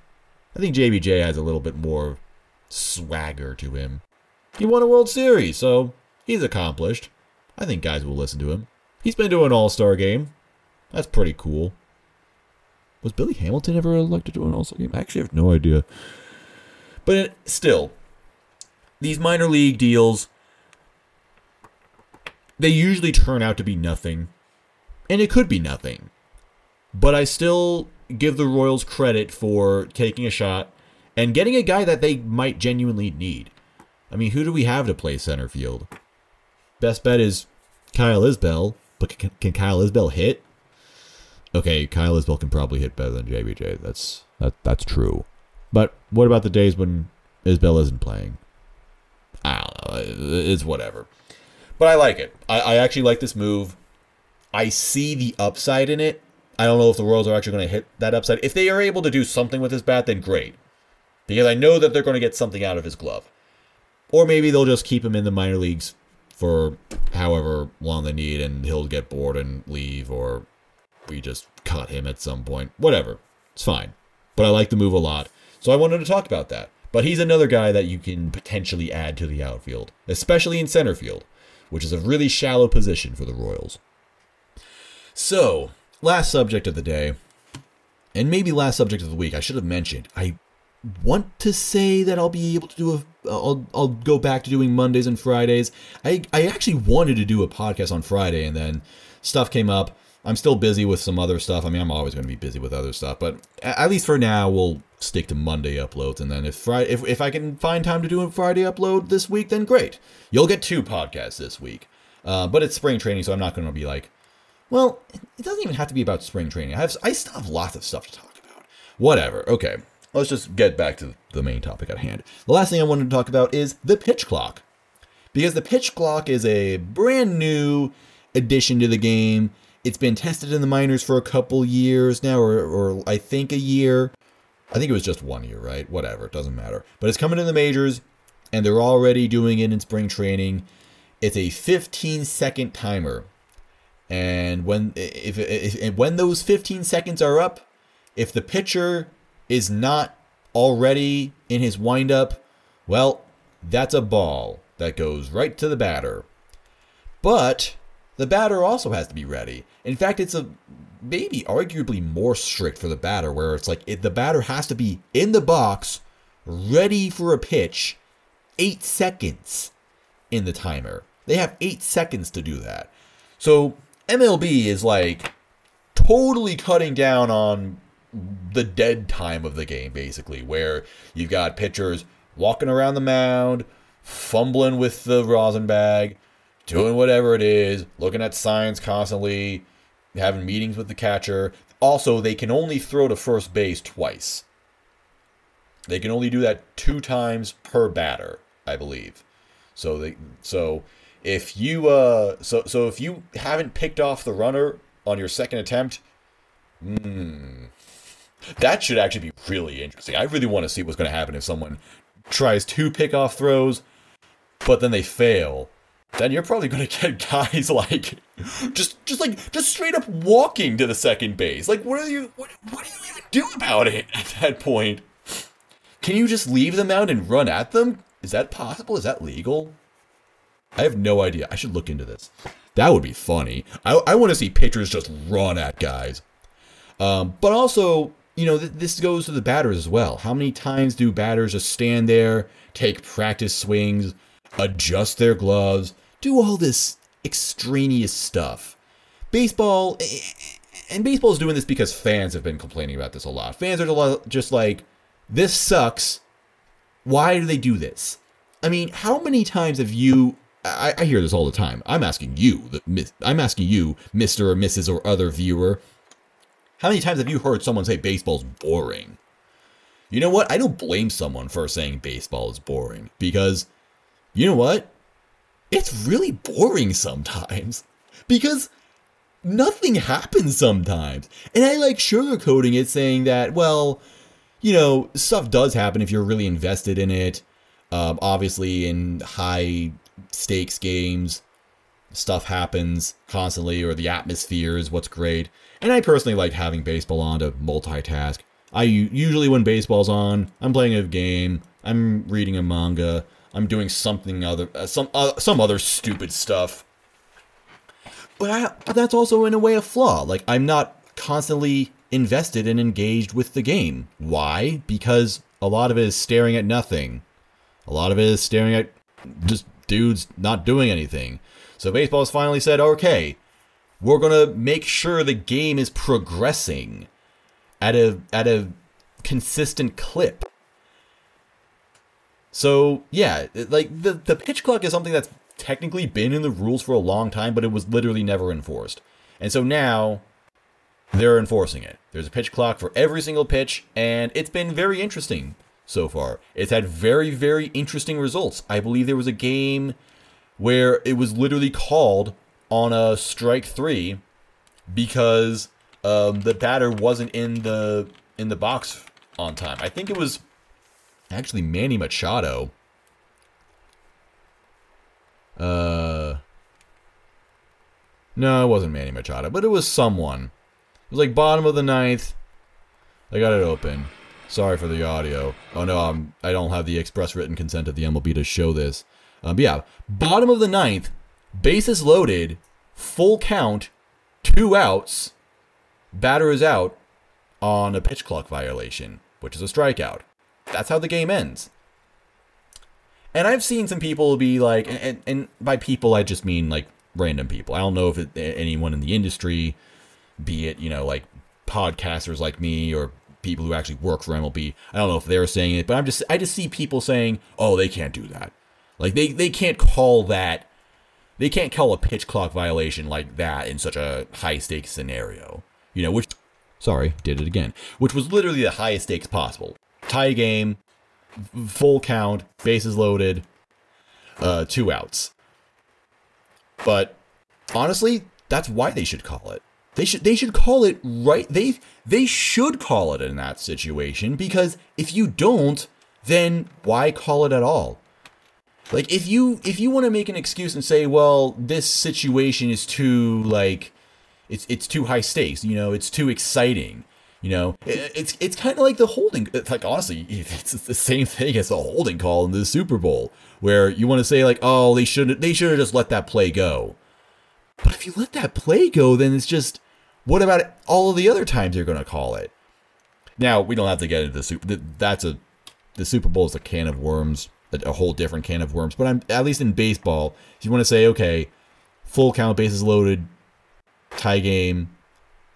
I think JBJ has a little bit more swagger to him. He won a World Series, so he's accomplished. I think guys will listen to him. He's been to an All Star game. That's pretty cool. Was Billy Hamilton ever elected to an All Star game? I actually have no idea. But still, these minor league deals, they usually turn out to be nothing. And it could be nothing. But I still give the Royals credit for taking a shot and getting a guy that they might genuinely need. I mean, who do we have to play center field? Best bet is Kyle Isbel, but can, can Kyle Isbel hit? Okay, Kyle Isbel can probably hit better than JBJ. That's that that's true. But what about the days when Isbell isn't playing? I don't know. It's whatever. But I like it. I, I actually like this move. I see the upside in it. I don't know if the Royals are actually going to hit that upside. If they are able to do something with his bat, then great because I know that they're going to get something out of his glove. Or maybe they'll just keep him in the minor leagues for however long they need and he'll get bored and leave or we just cut him at some point. Whatever. It's fine. But I like the move a lot. So I wanted to talk about that. But he's another guy that you can potentially add to the outfield, especially in center field, which is a really shallow position for the Royals. So, last subject of the day, and maybe last subject of the week, I should have mentioned. I want to say that I'll be able to do a I'll I'll go back to doing Mondays and Fridays. I I actually wanted to do a podcast on Friday and then stuff came up. I'm still busy with some other stuff. I mean, I'm always going to be busy with other stuff, but at least for now, we'll stick to Monday uploads. And then if Friday, if, if I can find time to do a Friday upload this week, then great. You'll get two podcasts this week. Uh, but it's spring training, so I'm not going to be like, well, it doesn't even have to be about spring training. I have I still have lots of stuff to talk about. Whatever. Okay let's just get back to the main topic at hand. The last thing I wanted to talk about is the pitch clock. Because the pitch clock is a brand new addition to the game. It's been tested in the minors for a couple years now, or, or I think a year. I think it was just one year, right? Whatever, it doesn't matter. But it's coming to the majors, and they're already doing it in spring training. it's a 15 second timer. And when if, if, if when those 15 seconds are up, if the pitcher is not already in his windup, well, that's a ball that goes right to the batter. But the batter also has to be ready. In fact, it's a maybe arguably more strict for the batter, where it's like it, the batter has to be in the box, ready for a pitch, eight seconds in the timer. They have eight seconds to do that. So MLB is like totally cutting down on the dead time of the game, basically, where you've got pitchers walking around the mound, fumbling with the rosin bag, doing whatever it is, looking at signs constantly, having meetings with the catcher. Also, they can only throw to first base twice. They can only do that two times per batter, I believe. So they so if you uh so so if you haven't picked off the runner on your second attempt, hmm, that should actually be really interesting. I really want to see what's going to happen if someone tries two pickoff throws, but then they fail. Then you're probably going to get <laughs> guys like just just like just straight up walking to the second base. Like what are you what, what do you even do about it <laughs> at that point? Can you just leave them out and run at them? Is that possible? Is that legal? I have no idea. I should look into this. That would be funny. I, I want to see pitchers just run at guys. Um, but also, you know, th- this goes to the batters as well. How many times do batters just stand there, take practice swings, adjust their gloves, do all this extraneous stuff? Baseball, and baseball is doing this because fans have been complaining about this a lot. Fans are just like, this sucks. Why do they do this? I mean, how many times have you? I, I hear this all the time. I'm asking you. The, I'm asking you, Mister or Mrs. or other viewer. How many times have you heard someone say baseball's boring? You know what? I don't blame someone for saying baseball is boring because you know what? It's really boring sometimes because nothing happens sometimes. And I like sugarcoating it saying that, well, you know, stuff does happen if you're really invested in it. Um, obviously, in high stakes games, stuff happens constantly, or the atmosphere is what's great. And I personally like having baseball on to multitask. I usually, when baseball's on, I'm playing a game, I'm reading a manga, I'm doing something other, uh, some uh, some other stupid stuff. But I, but that's also in a way a flaw. Like I'm not constantly invested and engaged with the game. Why? Because a lot of it is staring at nothing. A lot of it is staring at just dudes not doing anything. So baseball has finally said, okay, we're gonna make sure the game is progressing at a at a consistent clip. So yeah, like the the pitch clock is something that's technically been in the rules for a long time, but it was literally never enforced. And so now they're enforcing it. There's a pitch clock for every single pitch, and it's been very interesting so far. It's had very, very interesting results. I believe there was a game where it was literally called on a strike three because um, the batter wasn't in the in the box on time. I think it was actually Manny Machado. Uh, no, it wasn't Manny Machado, but it was someone. It was like bottom of the ninth. I got it open. Sorry for the audio. Oh no, um, I don't have the express written consent of the MLB to show this. Um, but yeah, bottom of the ninth, bases loaded, full count, two outs, batter is out on a pitch clock violation, which is a strikeout. That's how the game ends. And I've seen some people be like, and, and by people I just mean like random people. I don't know if it, anyone in the industry be it, you know, like podcasters like me or people who actually work for MLB. I don't know if they're saying it, but I'm just I just see people saying, "Oh, they can't do that." Like they they can't call that they can't call a pitch clock violation like that in such a high stakes scenario. You know, which sorry, did it again. Which was literally the highest stakes possible. Tie game, full count, bases loaded, uh two outs. But honestly, that's why they should call it. They should they should call it right. They they should call it in that situation because if you don't, then why call it at all? Like if you if you want to make an excuse and say, well, this situation is too like it's it's too high stakes, you know, it's too exciting. You know, it, it's it's kind of like the holding. It's like honestly, <laughs> it's the same thing as the holding call in the Super Bowl, where you want to say like, oh, they should they should have just let that play go. But if you let that play go, then it's just what about all of the other times you're going to call it? Now we don't have to get into the super. That's a the Super Bowl is a can of worms, a, a whole different can of worms. But I'm at least in baseball, if you want to say okay, full count, bases loaded, tie game,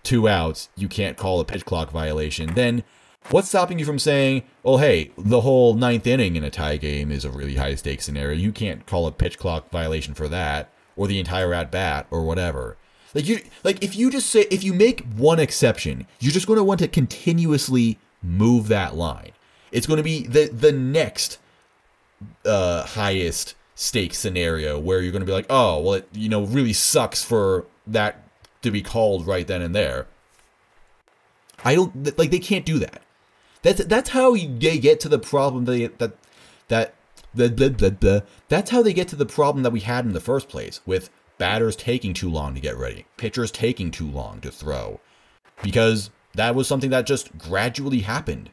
two outs, you can't call a pitch clock violation. Then what's stopping you from saying, well, hey, the whole ninth inning in a tie game is a really high stakes scenario. You can't call a pitch clock violation for that, or the entire at bat, or whatever. Like you, like if you just say, if you make one exception, you're just going to want to continuously move that line. It's going to be the the next uh, highest stake scenario where you're going to be like, oh, well, it you know really sucks for that to be called right then and there. I don't like they can't do that. That's that's how they get to the problem that that that blah, blah, blah, blah. that's how they get to the problem that we had in the first place with batters taking too long to get ready, pitchers taking too long to throw, because that was something that just gradually happened.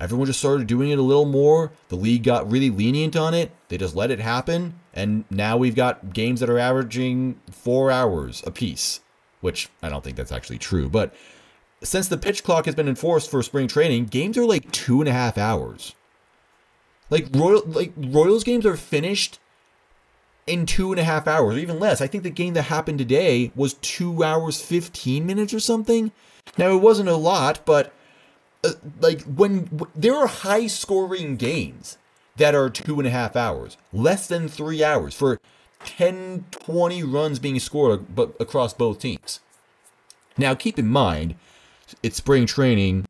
Everyone just started doing it a little more. The league got really lenient on it. They just let it happen. And now we've got games that are averaging four hours a piece, which I don't think that's actually true. But since the pitch clock has been enforced for spring training, games are like two and a half hours. Like Royal like Royals games are finished in two and a half hours, or even less. I think the game that happened today was two hours, 15 minutes or something. Now, it wasn't a lot, but uh, like when w- there are high scoring games that are two and a half hours, less than three hours for 10, 20 runs being scored but across both teams. Now, keep in mind, it's spring training.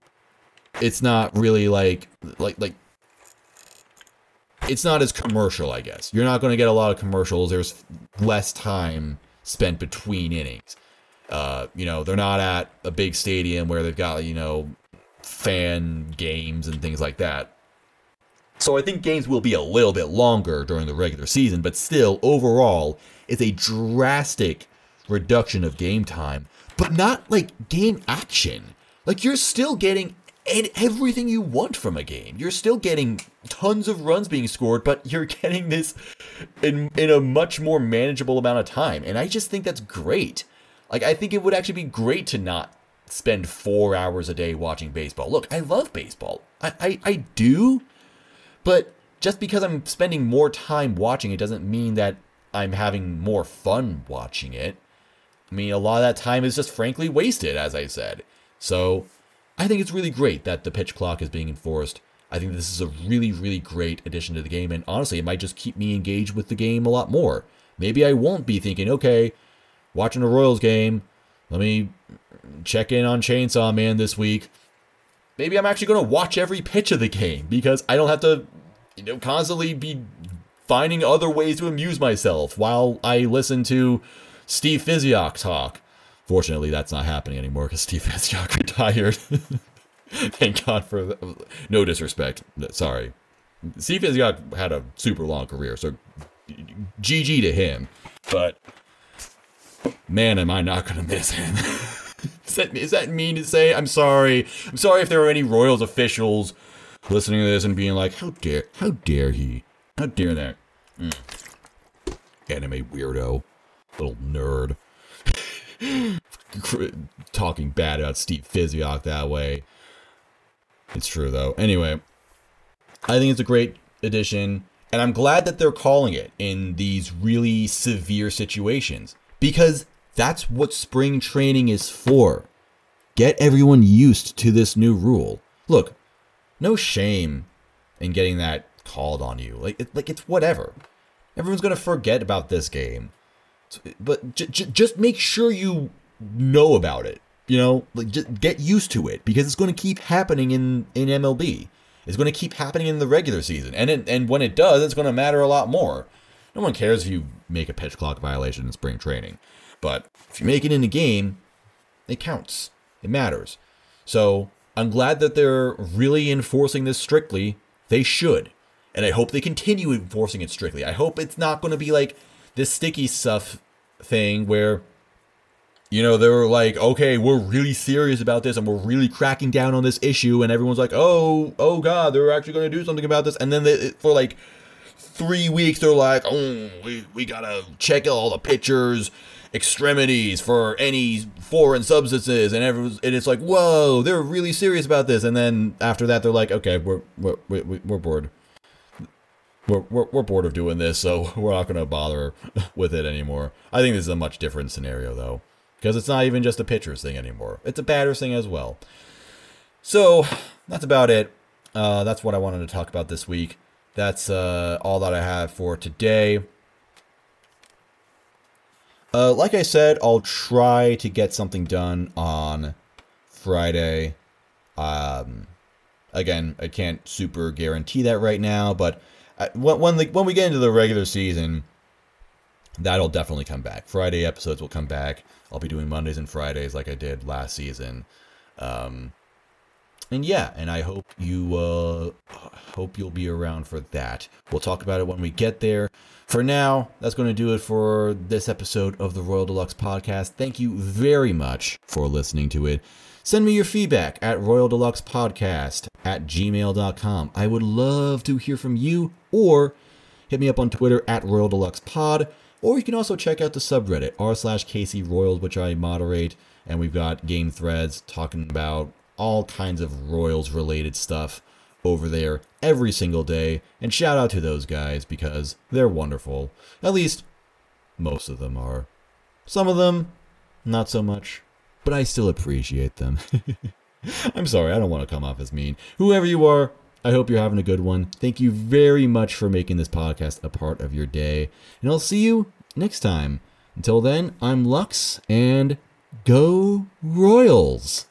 It's not really like like like it's not as commercial, I guess. You're not going to get a lot of commercials. There's less time spent between innings. Uh, you know, they're not at a big stadium where they've got, you know, fan games and things like that. So I think games will be a little bit longer during the regular season, but still, overall, it's a drastic reduction of game time, but not like game action. Like you're still getting everything you want from a game. You're still getting tons of runs being scored, but you're <laughs> getting this in in a much more manageable amount of time. And I just think that's great. Like I think it would actually be great to not spend four hours a day watching baseball. Look, I love baseball. I, I, I do, but just because I'm spending more time watching it doesn't mean that I'm having more fun watching it. I mean, a lot of that time is just frankly wasted, as I said. So I think it's really great that the pitch clock is being enforced. I think this is a really, really great addition to the game, and honestly, it might just keep me engaged with the game a lot more. Maybe I won't be thinking, okay, watching a Royals game, let me check in on Chainsaw Man this week. Maybe I'm actually going to watch every pitch of the game because I don't have to, you know, constantly be finding other ways to amuse myself while I listen to Steve Physioc talk. Fortunately, that's not happening anymore because Steve <laughs> Physioc retired. <laughs> Thank God for the, no disrespect. Sorry, Steve Physioc had a super long career, so GG to him. But man, am I not gonna miss him. <laughs> is, that, is that mean to say? I'm sorry. I'm sorry if there are any Royals officials listening to this and being like, "How dare, how dare he? How dare that?" Mm. Anime weirdo, little nerd, <laughs> talking bad about Steve Physioc that way. It's true though. Anyway, I think it's a great addition, and I'm glad that they're calling it in these really severe situations because that's what spring training is for. Get everyone used to this new rule. Look, no shame in getting that called on you. Like, it, like it's whatever. Everyone's gonna forget about this game, but j- j- just make sure you know about it. You know, like just get used to it because it's going to keep happening in in MLB. It's going to keep happening in the regular season, and it, and when it does, it's going to matter a lot more. No one cares if you make a pitch clock violation in spring training, but if you make it in a game, it counts. It matters. So I'm glad that they're really enforcing this strictly. They should. And I hope they continue enforcing it strictly. I hope it's not going to be like this sticky stuff thing where you know, they were like, okay, we're really serious about this and we're really cracking down on this issue. And everyone's like, oh, oh God, they're actually going to do something about this. And then they, for like three weeks, they're like, oh, we, we got to check all the pictures, extremities for any foreign substances. And, everyone's, and it's like, whoa, they're really serious about this. And then after that, they're like, okay, we're, we're, we're, we're bored. We're, we're, we're bored of doing this, so <laughs> we're not going to bother with it anymore. I think this is a much different scenario, though because it's not even just a pitcher's thing anymore. It's a batter's thing as well. So that's about it. Uh, that's what I wanted to talk about this week. That's uh, all that I have for today. Uh, like I said, I'll try to get something done on Friday. Um, again, I can't super guarantee that right now, but uh, when when, the, when we get into the regular season, that'll definitely come back. Friday episodes will come back. I'll be doing Mondays and Fridays like I did last season. Um, and yeah, and I hope you uh, hope you'll be around for that. We'll talk about it when we get there. For now, that's going to do it for this episode of the Royal de Lux podcast. Thank you very much for listening to it. Send me your feedback at Royal de Lux Podcast at gmail.com. I would love to hear from you or hit me up on Twitter at Royal de Lux Pod. Or you can also check out the subreddit, r slash KCRoyals, which I moderate, and we've got game threads talking about all kinds of Royals related stuff over there every single day. And shout out to those guys because they're wonderful. At least most of them are. Some of them, not so much. But I still appreciate them. <laughs> I'm sorry, I don't want to come off as mean. Whoever you are, I hope you're having a good one. Thank you very much for making this podcast a part of your day. And I'll see you next time. Until then, I'm Lux, and go Royals!